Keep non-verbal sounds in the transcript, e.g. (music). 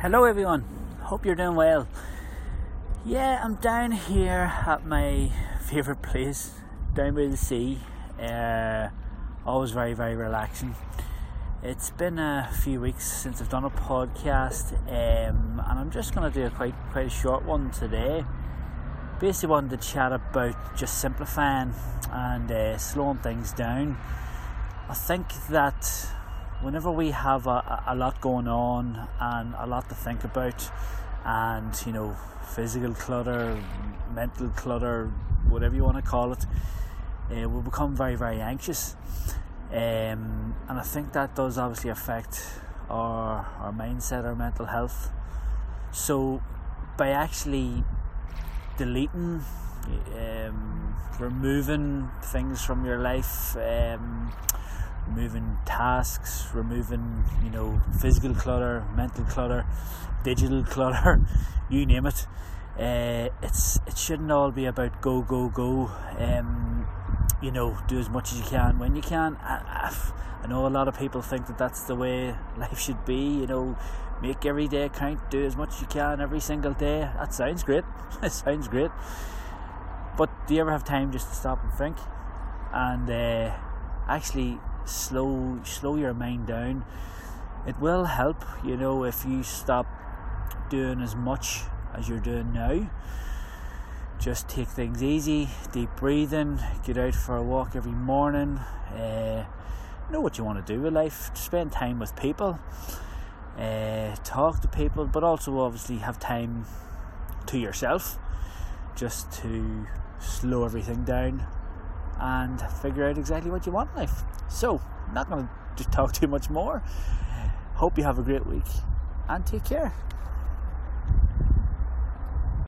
Hello, everyone. Hope you're doing well. Yeah, I'm down here at my favourite place, down by the sea. Uh, always very, very relaxing. It's been a few weeks since I've done a podcast, um, and I'm just going to do a quite quite a short one today. Basically, wanted to chat about just simplifying and uh, slowing things down. I think that whenever we have a, a lot going on and a lot to think about, and you know, physical clutter, mental clutter, whatever you want to call it, uh, we become very, very anxious. Um, and I think that does obviously affect our, our mindset, our mental health. So, by actually deleting, um, removing things from your life, um, removing tasks, removing, you know, physical clutter, mental clutter, digital (laughs) clutter, you name it. Uh, it's it shouldn't all be about go go go. Um, you know, do as much as you can when you can. I, I know a lot of people think that that's the way (laughs) life should be. You know, make every day count, do as much as you can every single day. That sounds great. (laughs) it sounds great. But do you ever have time just to stop and think and uh, actually slow slow your mind down? It will help. You know, if you stop doing as much as you're doing now just take things easy, deep breathing, get out for a walk every morning, uh, know what you want to do with life, spend time with people, uh, talk to people, but also obviously have time to yourself just to slow everything down and figure out exactly what you want in life. So, I'm not going (laughs) to talk too much more. Hope you have a great week and take care.